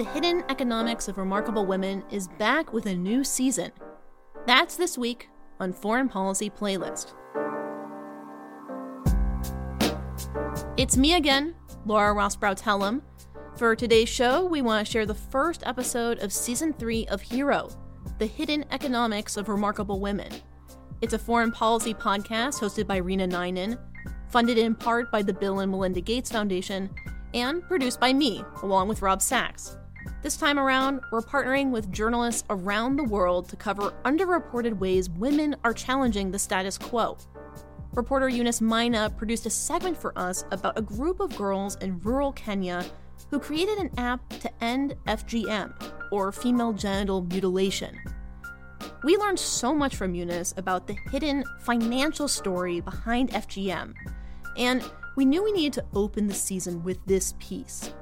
The Hidden Economics of Remarkable Women is back with a new season. That's this week on Foreign Policy Playlist. It's me again, Laura Rosbrow Telem. For today's show, we want to share the first episode of season three of Hero The Hidden Economics of Remarkable Women. It's a foreign policy podcast hosted by Rena Ninan, funded in part by the Bill and Melinda Gates Foundation, and produced by me, along with Rob Sachs. This time around, we're partnering with journalists around the world to cover underreported ways women are challenging the status quo. Reporter Eunice Maina produced a segment for us about a group of girls in rural Kenya who created an app to end FGM, or female genital mutilation. We learned so much from Eunice about the hidden financial story behind FGM, and we knew we needed to open the season with this piece.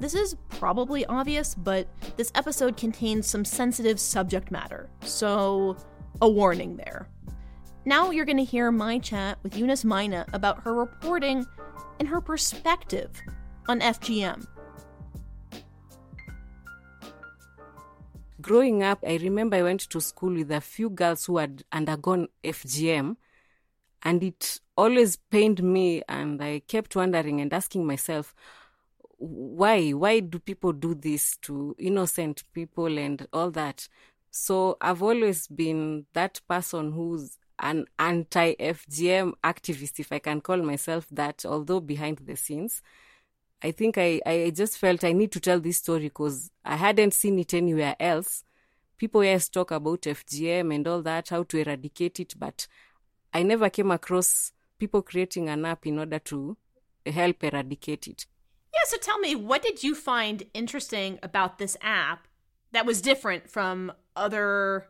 This is probably obvious, but this episode contains some sensitive subject matter, so a warning there. Now you're going to hear my chat with Eunice Maina about her reporting and her perspective on FGM. Growing up, I remember I went to school with a few girls who had undergone FGM, and it always pained me, and I kept wondering and asking myself, why why do people do this to innocent people and all that? So i've always been that person who's an anti fgm activist if i can call myself that although behind the scenes. I think i i just felt i need to tell this story because i hadn't seen it anywhere else. People yes talk about fgm and all that how to eradicate it but i never came across people creating an app in order to help eradicate it yeah, so tell me, what did you find interesting about this app that was different from other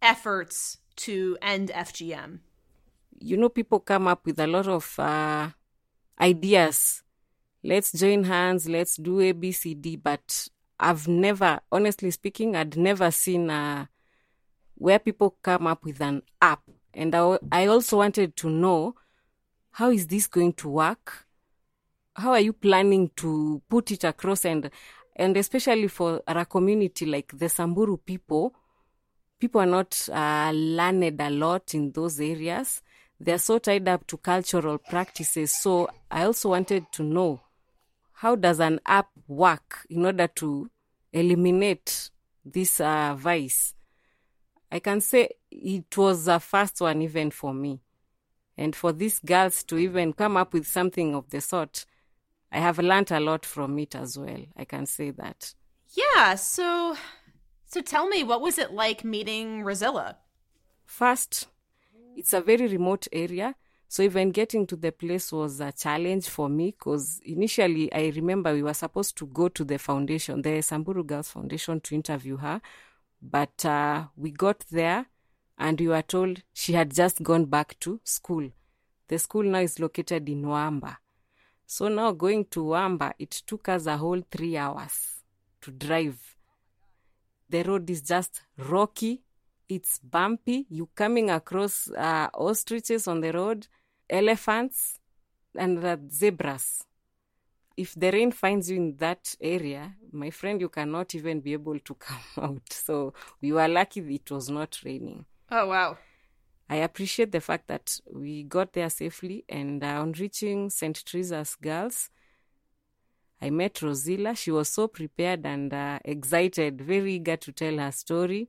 efforts to end FGM? You know, people come up with a lot of uh, ideas. Let's join hands, let's do ABCD, but I've never, honestly speaking, I'd never seen uh, where people come up with an app. And I, I also wanted to know how is this going to work? How are you planning to put it across and and especially for a community like the Samburu people, people are not uh, learned a lot in those areas. They're so tied up to cultural practices. So I also wanted to know how does an app work in order to eliminate this uh, vice. I can say it was a first one even for me. And for these girls to even come up with something of the sort, I have learned a lot from it as well. I can say that. Yeah. So, so tell me, what was it like meeting Rosilla? First, it's a very remote area. So even getting to the place was a challenge for me because initially I remember we were supposed to go to the foundation, the Samburu Girls Foundation, to interview her. But uh, we got there and we were told she had just gone back to school. The school now is located in Wamba. So now going to Wamba, it took us a whole three hours to drive. The road is just rocky, it's bumpy. You coming across uh, ostriches on the road, elephants, and uh, zebras. If the rain finds you in that area, my friend, you cannot even be able to come out. So we were lucky it was not raining. Oh, wow. I appreciate the fact that we got there safely and uh, on reaching St. Teresa's Girls, I met Rosilla. She was so prepared and uh, excited, very eager to tell her story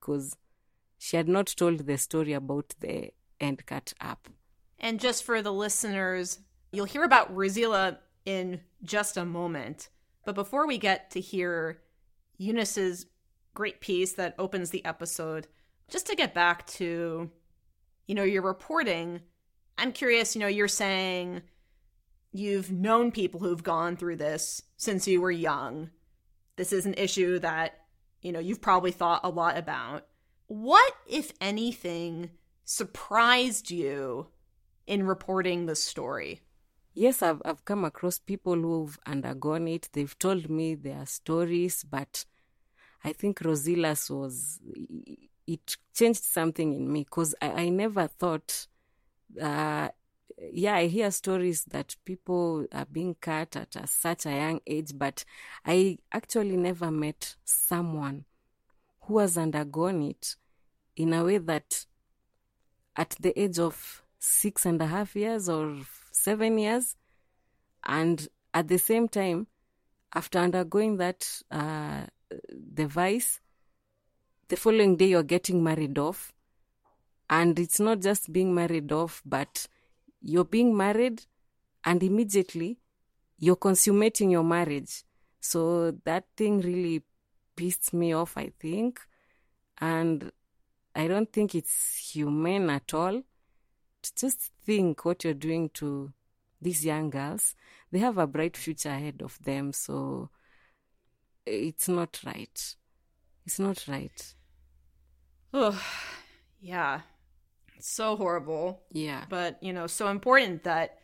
because she had not told the story about the end cut app. And just for the listeners, you'll hear about Rosilla in just a moment. But before we get to hear Eunice's great piece that opens the episode, just to get back to, you know, your reporting, I'm curious, you know, you're saying you've known people who've gone through this since you were young. This is an issue that, you know, you've probably thought a lot about. What, if anything, surprised you in reporting the story? Yes, I've, I've come across people who've undergone it. They've told me their stories, but I think Rosilla's was, it changed something in me because I, I never thought, uh, yeah, I hear stories that people are being cut at a, such a young age, but I actually never met someone who has undergone it in a way that at the age of six and a half years or seven years. And at the same time, after undergoing that uh, device, the following day you're getting married off. And it's not just being married off, but you're being married and immediately you're consummating your marriage. So that thing really pissed me off, I think. And I don't think it's humane at all. To just think what you're doing to these young girls. They have a bright future ahead of them, so it's not right. It's not right. Oh, yeah. It's so horrible. Yeah. But, you know, so important that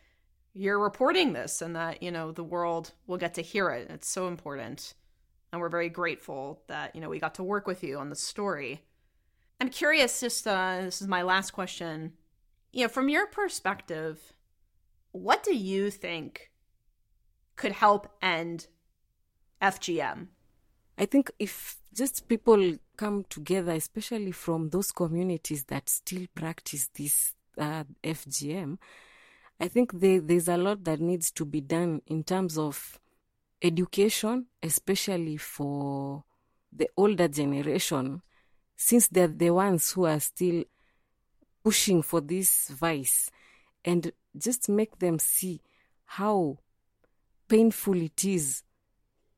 you're reporting this and that, you know, the world will get to hear it. It's so important. And we're very grateful that, you know, we got to work with you on the story. I'm curious, just uh, this is my last question. You know, from your perspective, what do you think could help end FGM? I think if just people come together, especially from those communities that still practice this uh, FGM, I think they, there's a lot that needs to be done in terms of education, especially for the older generation, since they're the ones who are still pushing for this vice, and just make them see how painful it is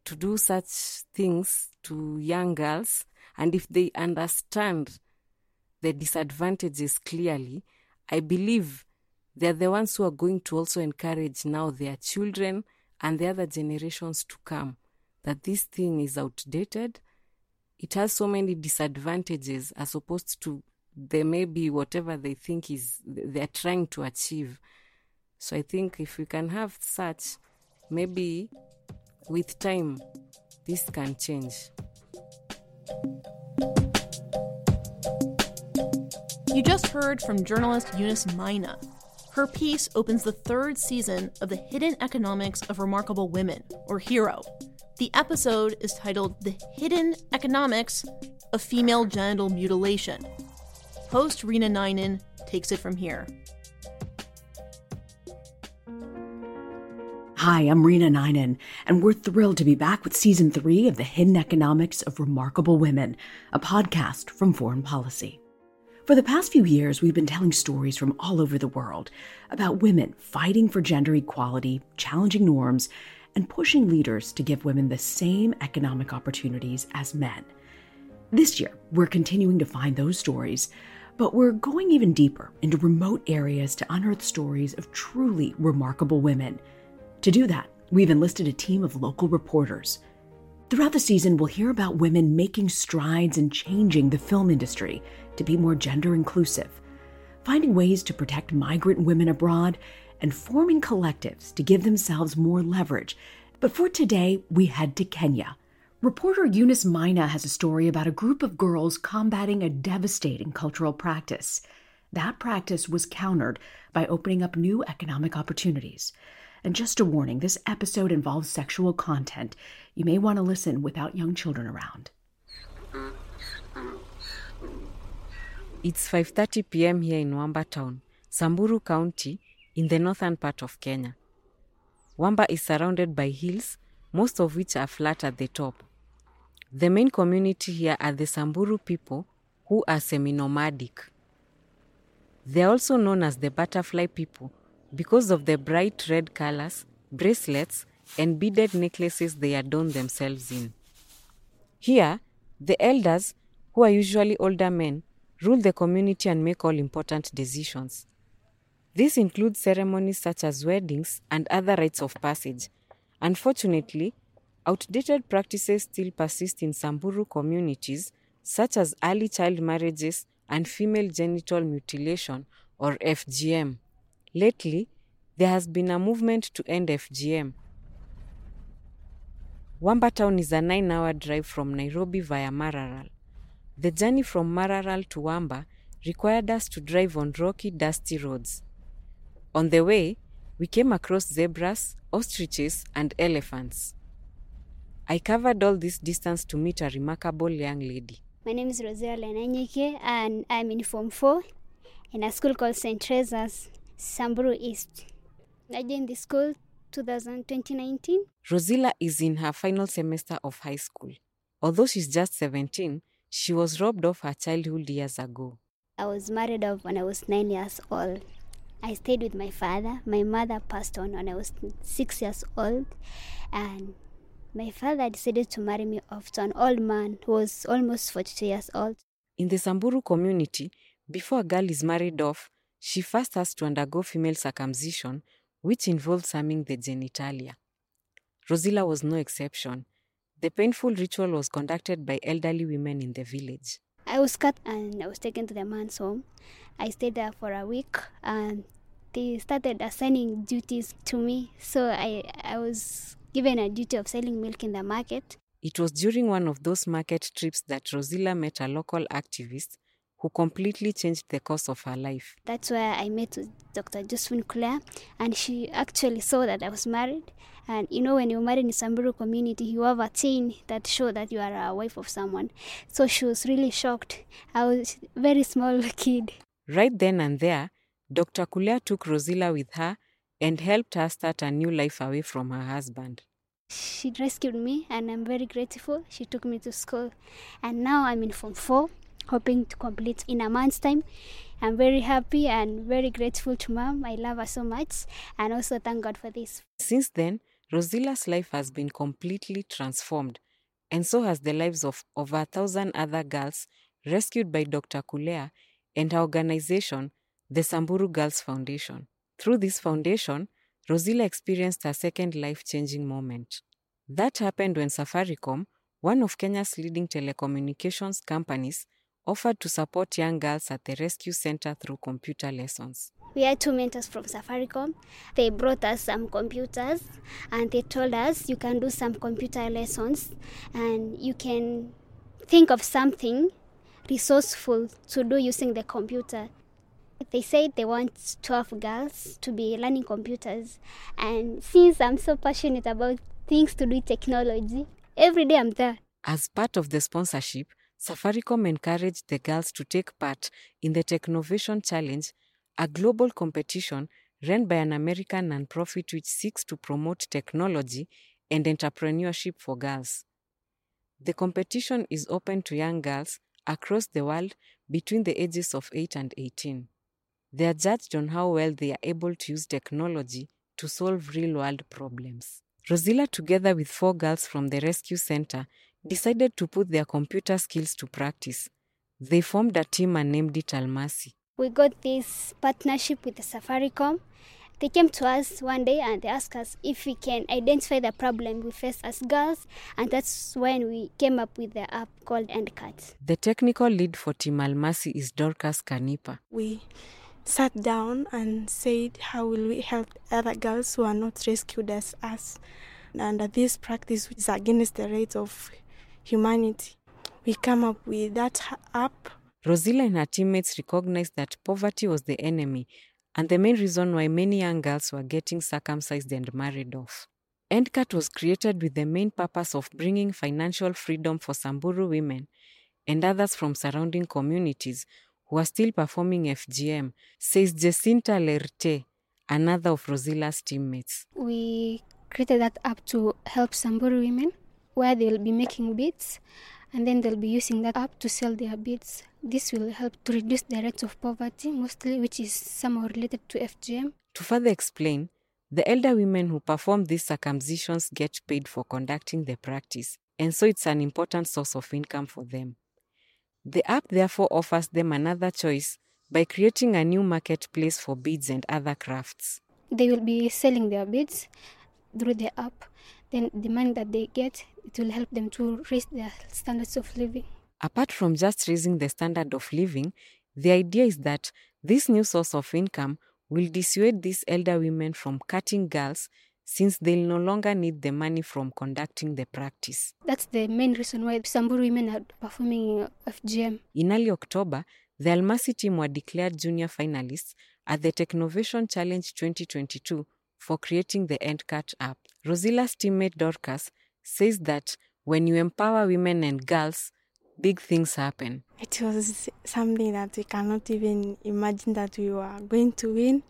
to do such things to young girls. And if they understand the disadvantages clearly, I believe they're the ones who are going to also encourage now their children and the other generations to come that this thing is outdated. It has so many disadvantages as opposed to there may be whatever they think is they're trying to achieve. So I think if we can have such, maybe with time, this can change. You just heard from journalist Eunice Maina. Her piece opens the third season of The Hidden Economics of Remarkable Women, or HERO. The episode is titled The Hidden Economics of Female Genital Mutilation. Host Rena Ninan takes it from here. Hi, I'm Rena Ninan, and we're thrilled to be back with season three of The Hidden Economics of Remarkable Women, a podcast from Foreign Policy. For the past few years, we've been telling stories from all over the world about women fighting for gender equality, challenging norms, and pushing leaders to give women the same economic opportunities as men. This year, we're continuing to find those stories, but we're going even deeper into remote areas to unearth stories of truly remarkable women. To do that, we've enlisted a team of local reporters. Throughout the season, we'll hear about women making strides in changing the film industry to be more gender inclusive, finding ways to protect migrant women abroad, and forming collectives to give themselves more leverage. But for today, we head to Kenya. Reporter Eunice Maina has a story about a group of girls combating a devastating cultural practice. That practice was countered by opening up new economic opportunities. And just a warning this episode involves sexual content. You may want to listen without young children around. It's 5:30 p.m. here in Wamba town, Samburu County, in the northern part of Kenya. Wamba is surrounded by hills, most of which are flat at the top. The main community here are the Samburu people, who are semi nomadic. They are also known as the butterfly people because of the bright red colors, bracelets, and beaded necklaces they adorn themselves in. Here, the elders, who are usually older men, rule the community and make all important decisions. This includes ceremonies such as weddings and other rites of passage. Unfortunately, outdated practices still persist in Samburu communities, such as early child marriages and female genital mutilation, or FGM. Lately, there has been a movement to end FGM. Wamba town is a nine hour drive from Nairobi via Maralal. The journey from Maralal to Wamba required us to drive on rocky, dusty roads. On the way, we came across zebras, ostriches, and elephants. I covered all this distance to meet a remarkable young lady. My name is Rosilla Lenanyike and I'm in Form 4 in a school called St. Teresa's, Samburu East. I joined the school 2019. Rosilla is in her final semester of high school. Although she's just 17, she was robbed of her childhood years ago. I was married off when I was nine years old. I stayed with my father. My mother passed on when I was six years old, and my father decided to marry me off to an old man who was almost 42 years old. In the Samburu community, before a girl is married off, she first has to undergo female circumcision, which involves harming the genitalia. Rosilla was no exception. The painful ritual was conducted by elderly women in the village. I was cut and I was taken to the man's home. I stayed there for a week and they started assigning duties to me. So I, I was given a duty of selling milk in the market. It was during one of those market trips that Rosilla met a local activist who completely changed the course of her life. That's where I met with Dr. Josephine Kulea, and she actually saw that I was married. And you know, when you're married in Samburu community, you have a chain that show that you are a wife of someone. So she was really shocked. I was a very small kid. Right then and there, Dr. Kulea took Rosilla with her and helped her start a new life away from her husband. She rescued me, and I'm very grateful. She took me to school, and now I'm in Form 4 hoping to complete in a month's time. I'm very happy and very grateful to mom. I love her so much and also thank God for this. Since then, Rosilla's life has been completely transformed, and so has the lives of over a thousand other girls rescued by Dr. Kulea and her organization, the Samburu Girls Foundation. Through this foundation, Rosilla experienced her second life changing moment. That happened when Safaricom, one of Kenya's leading telecommunications companies, offered to support young girls at the rescue center through computer lessons. We had two mentors from Safaricom. They brought us some computers and they told us you can do some computer lessons and you can think of something resourceful to do using the computer. They said they want 12 girls to be learning computers. And since I'm so passionate about things to do with technology, every day I'm there. As part of the sponsorship, Safaricom encouraged the girls to take part in the Technovation Challenge, a global competition run by an American nonprofit which seeks to promote technology and entrepreneurship for girls. The competition is open to young girls across the world between the ages of 8 and 18. They are judged on how well they are able to use technology to solve real world problems. Rosilla, together with four girls from the rescue center, decided to put their computer skills to practice. They formed a team and named it Almasi. We got this partnership with the Safaricom. They came to us one day and they asked us if we can identify the problem we face as girls, and that's when we came up with the app called EndCut. The technical lead for Team Almasi is Dorcas Kanipa. We sat down and said, How will we help other girls who are not rescued as us? And this practice is against the rights of humanity. We come up with that app. Rosilla and her teammates recognized that poverty was the enemy and the main reason why many young girls were getting circumcised and married off. EndCut was created with the main purpose of bringing financial freedom for Samburu women and others from surrounding communities who are still performing FGM, says Jacinta Lerte, another of Rosilla's teammates. We created that app to help Samburu women where they'll be making beads and then they'll be using that app to sell their beads. This will help to reduce the rates of poverty, mostly which is somehow related to FGM. To further explain, the elder women who perform these circumcisions get paid for conducting the practice, and so it's an important source of income for them. The app therefore offers them another choice by creating a new marketplace for beads and other crafts. They will be selling their beads through the app. Then the money that they get, it will help them to raise their standards of living. Apart from just raising the standard of living, the idea is that this new source of income will dissuade these elder women from cutting girls since they'll no longer need the money from conducting the practice. That's the main reason why Samburu women are performing FGM. In early October, the Almasi team were declared junior finalists at the Technovation Challenge 2022 for creating the EndCut app. Rosilla's teammate Dorcas says that when you empower women and girls, big things happen. It was something that we cannot even imagine that we were going to win,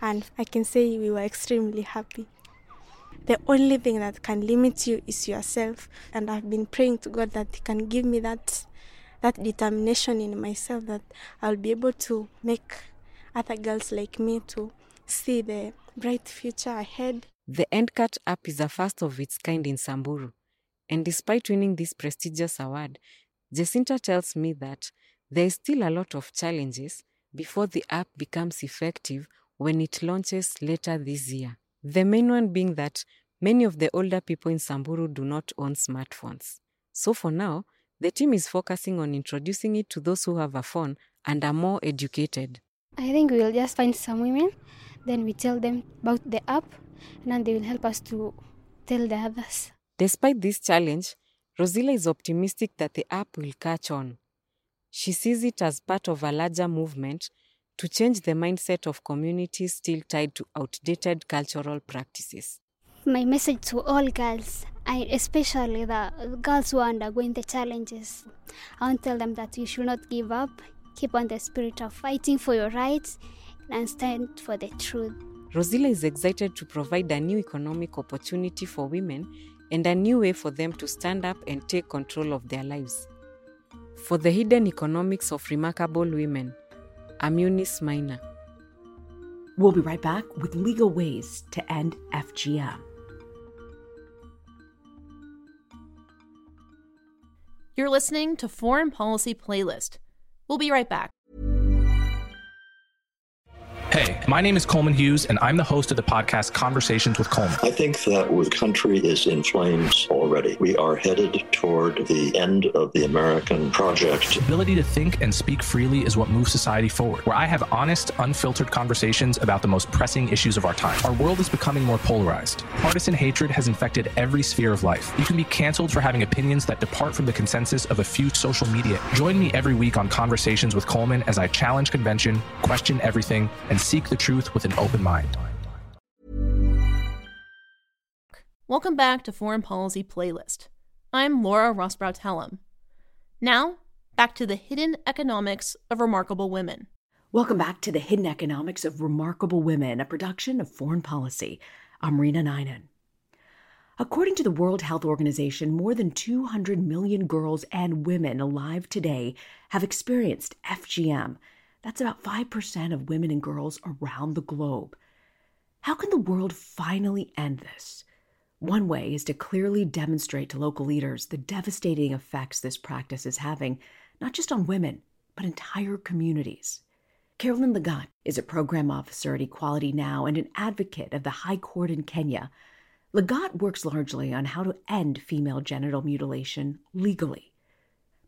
and I can say we were extremely happy. The only thing that can limit you is yourself, and I've been praying to God that He can give me that that determination in myself that I'll be able to make other girls like me to see the bright future ahead. The EndCut app is the first of its kind in Samburu, and despite winning this prestigious award, Jacinta tells me that there is still a lot of challenges before the app becomes effective when it launches later this year. The main one being that many of the older people in Samburu do not own smartphones. So for now, the team is focusing on introducing it to those who have a phone and are more educated. I think we'll just find some women, then we tell them about the app, and then they will help us to tell the others. Despite this challenge, Rosilla is optimistic that the app will catch on. She sees it as part of a larger movement to change the mindset of communities still tied to outdated cultural practices. My message to all girls, I, especially the girls who are undergoing the challenges, I want to tell them that you should not give up, keep on the spirit of fighting for your rights, and stand for the truth. Rosilla is excited to provide a new economic opportunity for women and a new way for them to stand up and take control of their lives. For the hidden economics of remarkable women, I'm Eunice Maina. We'll be right back with legal ways to end FGM. You're listening to Foreign Policy Playlist. We'll be right back. Hey, my name is Coleman Hughes, and I'm the host of the podcast Conversations with Coleman. I think that the country is in flames already. We are headed toward the end of the American project. The ability to think and speak freely is what moves society forward, where I have honest, unfiltered conversations about the most pressing issues of our time. Our world is becoming more polarized. Partisan hatred has infected every sphere of life. You can be canceled for having opinions that depart from the consensus of a few social media. Join me every week on Conversations with Coleman as I challenge convention, question everything, and seek the truth with an open mind. Welcome back to Foreign Policy Playlist. I'm Laura Rosbrow Telem. Now, back to the hidden economics of remarkable women. Welcome back to the Hidden Economics of Remarkable Women, a production of Foreign Policy. I'm Rena Ninan. According to the World Health Organization, more than 200 million girls and women alive today have experienced FGM, that's about 5% of women and girls around the globe. How can the world finally end this? One way is to clearly demonstrate to local leaders the devastating effects this practice is having, not just on women, but entire communities. Carolyn Lagat is a program officer at Equality Now and an advocate of the High Court in Kenya. Lagat works largely on how to end female genital mutilation legally.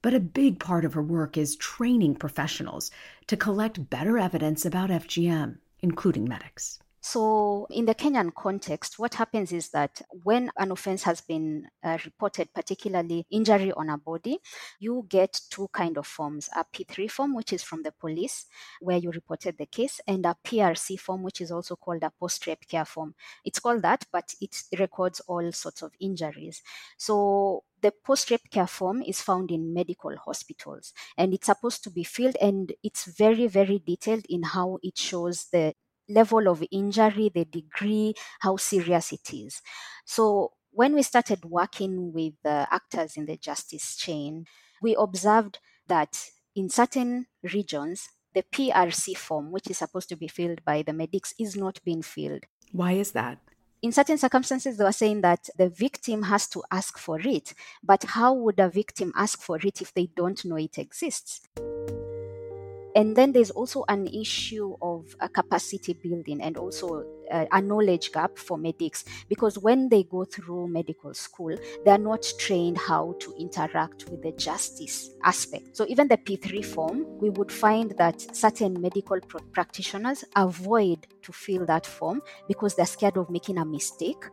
But a big part of her work is training professionals to collect better evidence about FGM, including medics. So, in the Kenyan context, what happens is that when an offense has been uh, reported, particularly injury on a body, you get two kind of forms: a P3 form, which is from the police, where you reported the case, and a PRC form, which is also called a post-rape care form. It's called that, but it records all sorts of injuries. So, the post-rape care form is found in medical hospitals and it's supposed to be filled and it's very very detailed in how it shows the level of injury, the degree, how serious it is. So when we started working with the actors in the justice chain, we observed that in certain regions, the PRC form, which is supposed to be filled by the medics, is not being filled. Why is that? In certain circumstances, they were saying that the victim has to ask for it. But how would a victim ask for it if they don't know it exists? And then there's also an issue of capacity building and also a, a knowledge gap for medics because when they go through medical school, they're not trained how to interact with the justice aspect. So even the P3 form, we would find that certain medical practitioners avoid to fill that form because they're scared of making a mistake.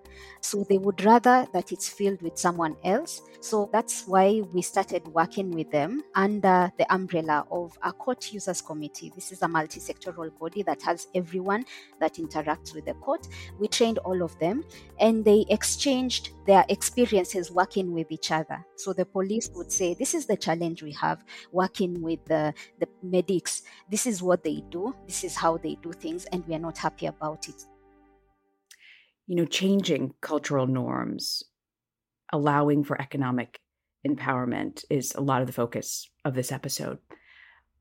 So they would rather that it's filled with someone else. So that's why we started working with them under the umbrella of a court users committee. This is a multi sectoral body that has everyone that interacts with the court. We trained all of them and they exchanged their experiences working with each other. So the police would say, This is the challenge we have working with the, the medics. This is what they do. This is how they do things, and we are not happy about it. You know, changing cultural norms, allowing for economic empowerment is a lot of the focus of this episode.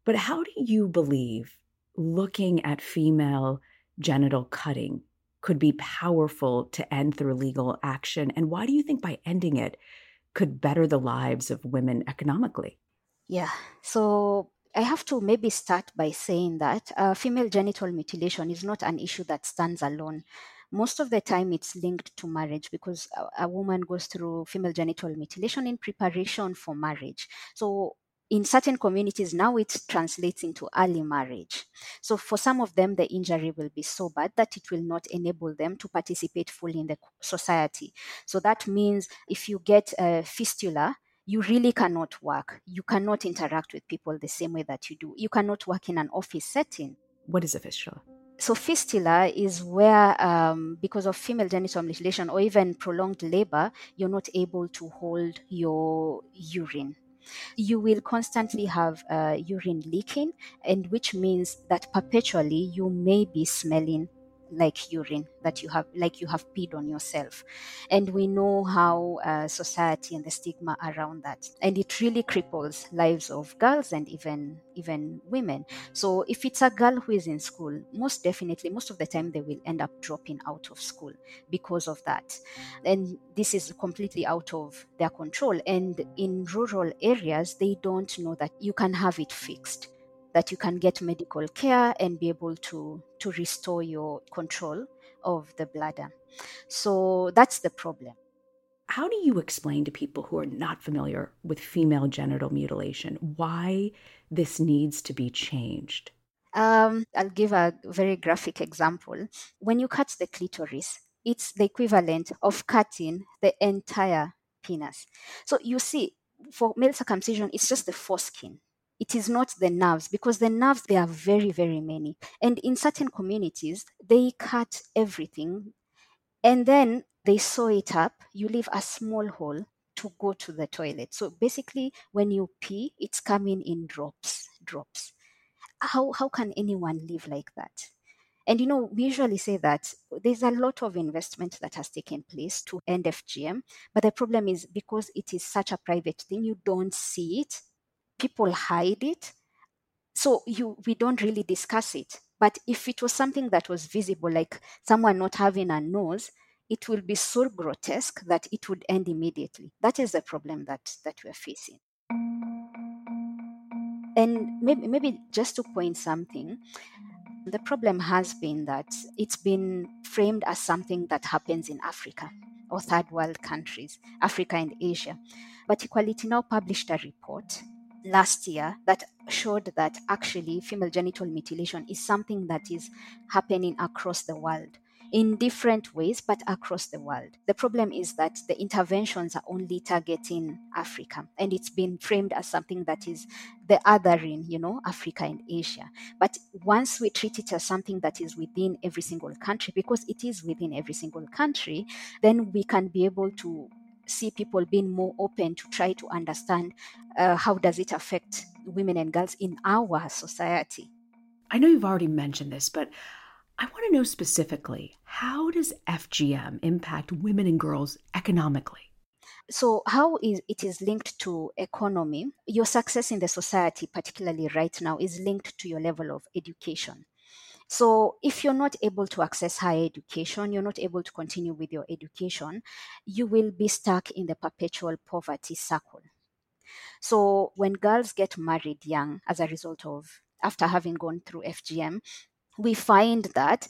But how do you believe looking at female genital cutting could be powerful to end through legal action? And why do you think by ending it could better the lives of women economically? Yeah. So I have to maybe start by saying that uh, female genital mutilation is not an issue that stands alone. Most of the time, it's linked to marriage because a, a woman goes through female genital mutilation in preparation for marriage. So in certain communities now it translates into early marriage. So for some of them the injury will be so bad that it will not enable them to participate fully in the society. So that means if you get a fistula you really cannot work. You cannot interact with people the same way that you do. You cannot work in an office setting. What is a fistula? So fistula is where um, because of female genital mutilation or even prolonged labor you're not able to hold your urine you will constantly have uh, urine leaking, and which means that perpetually you may be smelling like urine that you have like you have peed on yourself. And we know how uh, society and the stigma around that. And it really cripples lives of girls and even even women. So if it's a girl who is in school most definitely most of the time they will end up dropping out of school because of that. And this is completely out of their control. And in rural areas they don't know that you can have it fixed that you can get medical care and be able to to restore your control of the bladder. So that's the problem. How do you explain to people who are not familiar with female genital mutilation why this needs to be changed? Um, I'll give a very graphic example. When you cut the clitoris, it's the equivalent of cutting the entire penis. So you see, for male circumcision, it's just the foreskin it is not the nerves because the nerves there are very very many. And in certain communities they cut everything and then they sew it up. You leave a small hole to go to the toilet. So basically when you pee it's coming in drops drops. How how can anyone live like that? And you know, we usually say that there's a lot of investment that has taken place to end FGM, but the problem is because it is such a private thing, you don't see it people hide it so you we don't really discuss it. But if it was something that was visible like someone not having a nose it will be so grotesque that it would end immediately. That is the problem that that we're facing. And maybe, maybe just to point something the problem has been that it's been framed as something that happens in africa or third world countries africa and asia. But equality now published a report last year that showed that actually female genital mutilation is something that is happening across the world in different ways, but across the world. The problem is that the interventions are only targeting Africa, and it's been framed as something that is the othering, you know, Africa and Asia. But once we treat it as something that is within every single country, because it is within every single country, then we can be able to see people being more open to try to understand uh, how does it affect women and girls in our society i know you've already mentioned this but I want to know specifically how does FGM impact women and girls economically? So, how is it is linked to economy? Your success in the society, particularly right now, is linked to your level of education. So, if you're not able to access higher education, you're not able to continue with your education, you will be stuck in the perpetual poverty circle. So, when girls get married young as a result of after having gone through FGM, we find that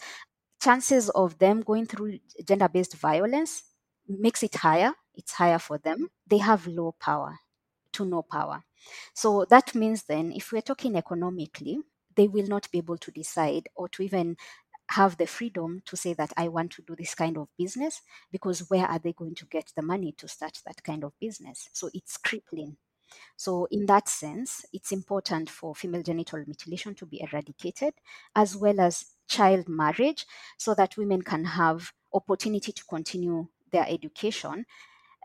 chances of them going through gender based violence makes it higher. It's higher for them. They have low power to no power. So that means then, if we're talking economically, they will not be able to decide or to even have the freedom to say that I want to do this kind of business because where are they going to get the money to start that kind of business? So it's crippling. So, in that sense, it's important for female genital mutilation to be eradicated as well as child marriage so that women can have opportunity to continue their education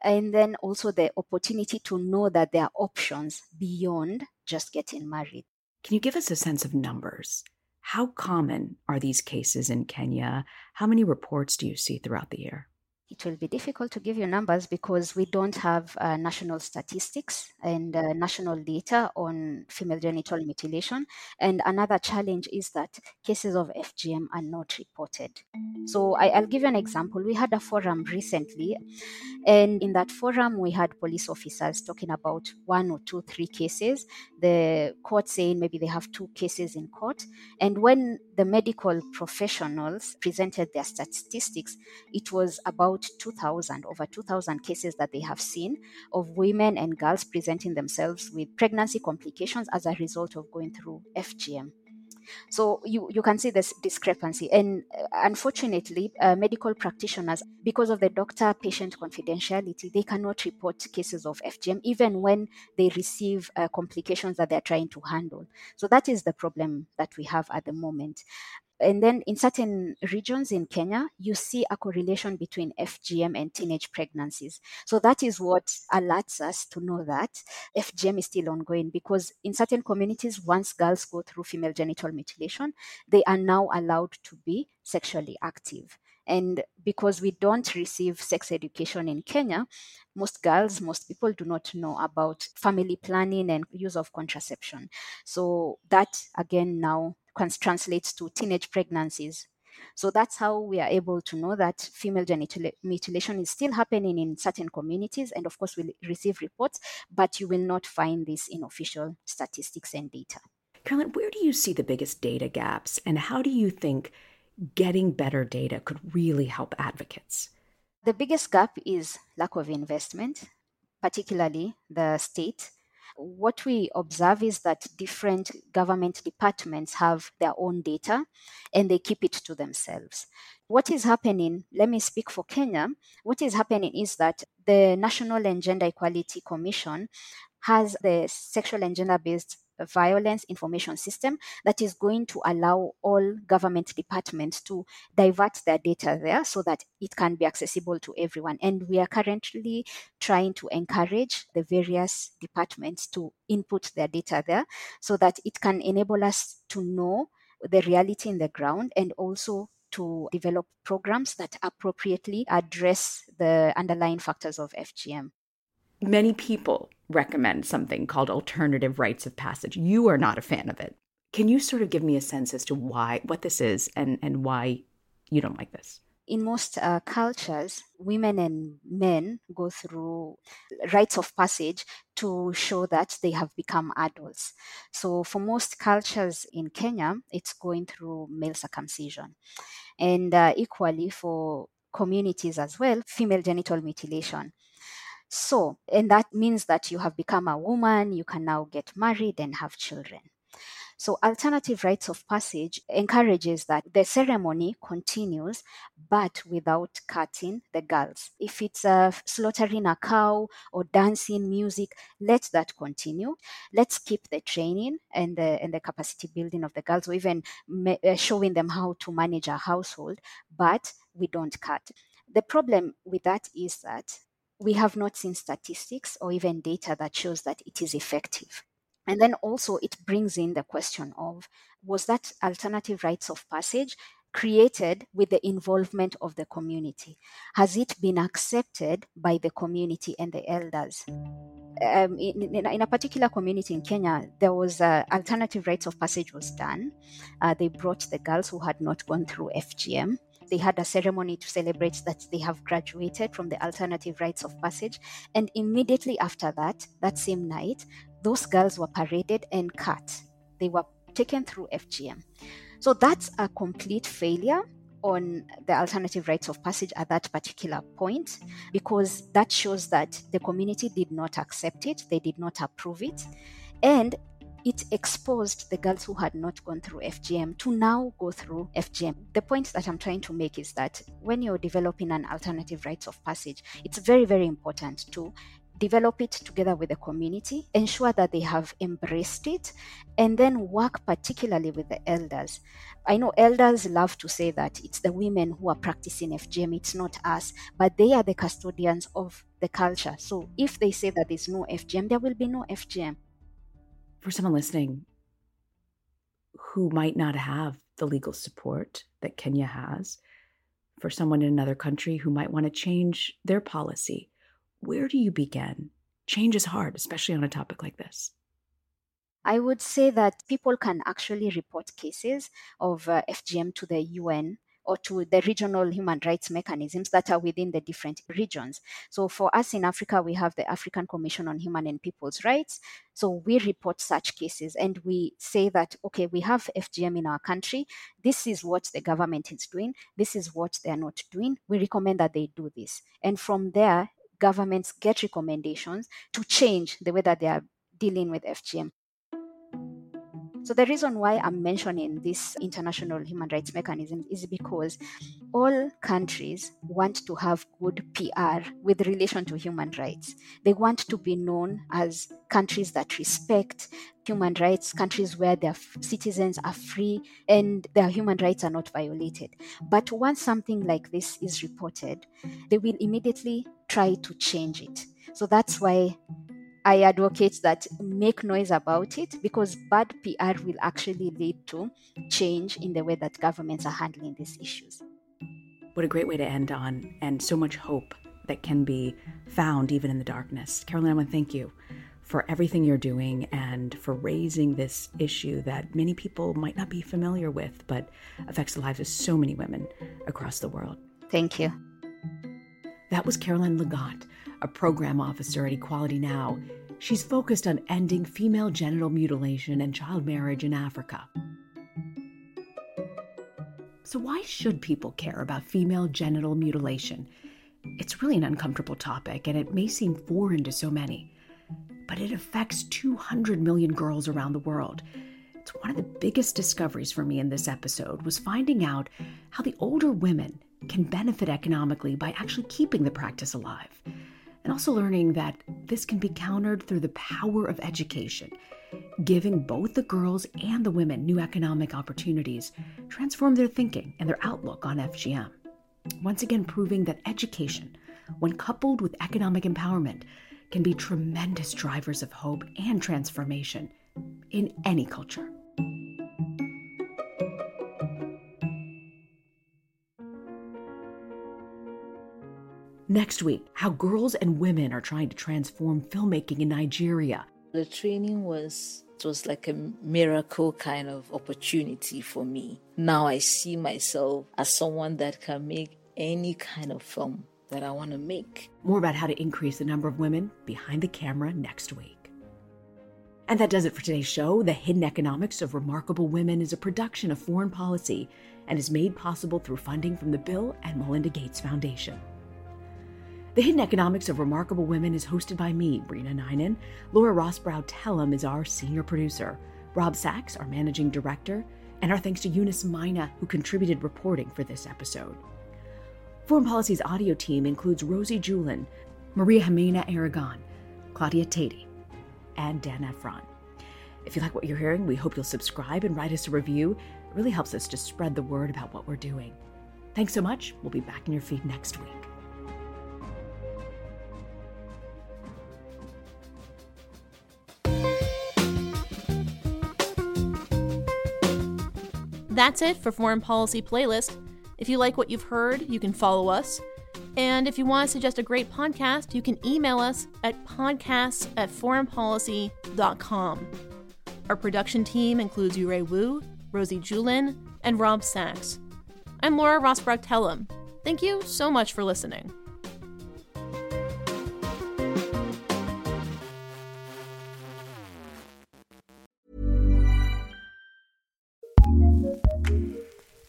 and then also the opportunity to know that there are options beyond just getting married. Can you give us a sense of numbers? How common are these cases in Kenya? How many reports do you see throughout the year? It will be difficult to give you numbers because we don't have uh, national statistics and uh, national data on female genital mutilation. And another challenge is that cases of FGM are not reported. So I, will give you an example. We had a forum recently, and in that forum, we had police officers talking about one or two, three cases. The court saying maybe they have two cases in court. And when the medical professionals presented their statistics, it was about about 2,000, over 2,000 cases that they have seen of women and girls presenting themselves with pregnancy complications as a result of going through FGM. So you, you can see this discrepancy. And uh, unfortunately, uh, medical practitioners, because of the doctor patient confidentiality, they cannot report cases of FGM even when they receive uh, complications that they're trying to handle. So that is the problem that we have at the moment. And then in certain regions in Kenya, you see a correlation between FGM and teenage pregnancies. So that is what alerts us to know that FGM is still ongoing because in certain communities, once girls go through female genital mutilation, they are now allowed to be sexually active. And because we don't receive sex education in Kenya, most girls, most people do not know about family planning and use of contraception. So that again now translates to teenage pregnancies. So that's how we are able to know that female genital mutilation is still happening in certain communities. And of course, we'll receive reports, but you will not find this in official statistics and data. Carolyn, where do you see the biggest data gaps, and how do you think getting better data could really help advocates? The biggest gap is lack of investment, particularly the state what we observe is that different government departments have their own data and they keep it to themselves. What is happening, let me speak for Kenya, what is happening is that the National and Gender Equality Commission has the sexual and gender based violence information system that is going to allow all government departments to divert their data there so that it can be accessible to everyone. And we are currently trying to encourage the various departments to input their data there so that it can enable us to know the reality in the ground and also to develop programs that appropriately address the underlying factors of FGM. Many people recommend something called alternative rites of passage. You are not a fan of it. Can you sort of give me a sense as to why, what this is, and, and why you don't like this? in most uh, cultures, women and men go through rites of passage to show that they have become adults. So, for most cultures in Kenya, it's going through male circumcision. And uh, equally for communities as well, female genital mutilation. So, and that means that you have become a woman, you can now get married and have children. So, alternative rites of passage encourages that the ceremony continues, but without cutting the girls. If it's uh, slaughtering a cow or dancing, music, let that continue. Let's keep the training and the, and the capacity building of the girls, or even uh, showing them how to manage a household, but we don't cut. The problem with that is that we have not seen statistics or even data that shows that it is effective. And then also it brings in the question of was that alternative rites of passage created with the involvement of the community? Has it been accepted by the community and the elders? Um, in, in, in, a particular community in Kenya, there was uh, alternative rites of passage was done. Uh, they brought the girls who had not gone through FGM. They had a ceremony to celebrate that they have graduated from the alternative rites of passage. And immediately after that, that same night, those girls were paraded and cut. They were taken through FGM. So that's a complete failure on the alternative rites of passage at that particular point because that shows that the community did not accept it, they did not approve it, and it exposed the girls who had not gone through FGM to now go through FGM. The point that I'm trying to make is that when you're developing an alternative rites of passage, it's very, very important to develop it together with the community, ensure that they have embraced it, and then work particularly with the elders. I know elders love to say that it's the women who are practicing FGM, it's not us, but they are the custodians of the culture. So if they say that there's no FGM, there will be no FGM. For someone listening who might not have the legal support that Kenya has, for someone in another country who might want to change their policy, where do you begin? Change is hard, especially on a topic like this. I would say that people can actually report cases of uh, FGM to the UN or to the regional human rights mechanisms that are within the different regions. So, for us in Africa, we have the African Commission on Human and People's Rights. So, we report such cases and we say that, okay, we have FGM in our country. This is what the government is doing. This is what they are not doing. We recommend that they do this. And from there, governments get recommendations to change the way that they are dealing with FGM. So, the reason why I'm mentioning this international human rights mechanism is because all countries want to have good PR with relation to human rights. They want to be known as countries that respect human rights, countries where their citizens are free and their human rights are not violated. But once something like this is reported, they will immediately try to change it. So that's why I advocate that make noise about it because bad PR will actually lead to change in the way that governments are handling these issues. What a great way to end on, and so much hope that can be found even in the darkness. Caroline, I want to thank you for everything you're doing and for raising this issue that many people might not be familiar with, but affects the lives of so many women across the world. Thank you. That was Caroline Lagat, a program officer at Equality Now. She's focused on ending female genital mutilation and child marriage in Africa. So, why should people care about female genital mutilation? It's really an uncomfortable topic, and it may seem foreign to so many, but it affects 200 million girls around the world. It's one of the biggest discoveries for me in this episode was finding out how the older women can benefit economically by actually keeping the practice alive. And also learning that this can be countered through the power of education, giving both the girls and the women new economic opportunities, transform their thinking and their outlook on FGM. Once again, proving that education, when coupled with economic empowerment, can be tremendous drivers of hope and transformation in any culture. Next week, how girls and women are trying to transform filmmaking in Nigeria. The training was it was like a miracle kind of opportunity for me. Now I see myself as someone that can make any kind of film that I want to make. More about how to increase the number of women behind the camera next week. And that does it for today's show. The Hidden Economics of Remarkable Women is a production of foreign policy and is made possible through funding from the Bill and Melinda Gates Foundation. The Hidden Economics of Remarkable Women is hosted by me, Reena Ninan. Laura Rosbrow Telem is our senior producer. Rob Sachs, our managing director. And our thanks to Eunice Maina, who contributed reporting for this episode. Foreign Policy's audio team includes Rosie Julin, Maria Jimena Aragon, Claudia Tatey, and Dan Ephron. If you like what you're hearing, we hope you'll subscribe and write us a review. It really helps us to spread the word about what we're doing. Thanks so much. We'll be back in your feed next week. That's it for Foreign Policy Playlist. If you like what you've heard, you can follow us. And if you want to suggest a great podcast, you can email us at podcasts at foreignpolicy.com. Our production team includes Yurei Wu, Rosie Julin, and Rob Sachs. I'm Laura Rosbrow Telem. Thank you so much for listening.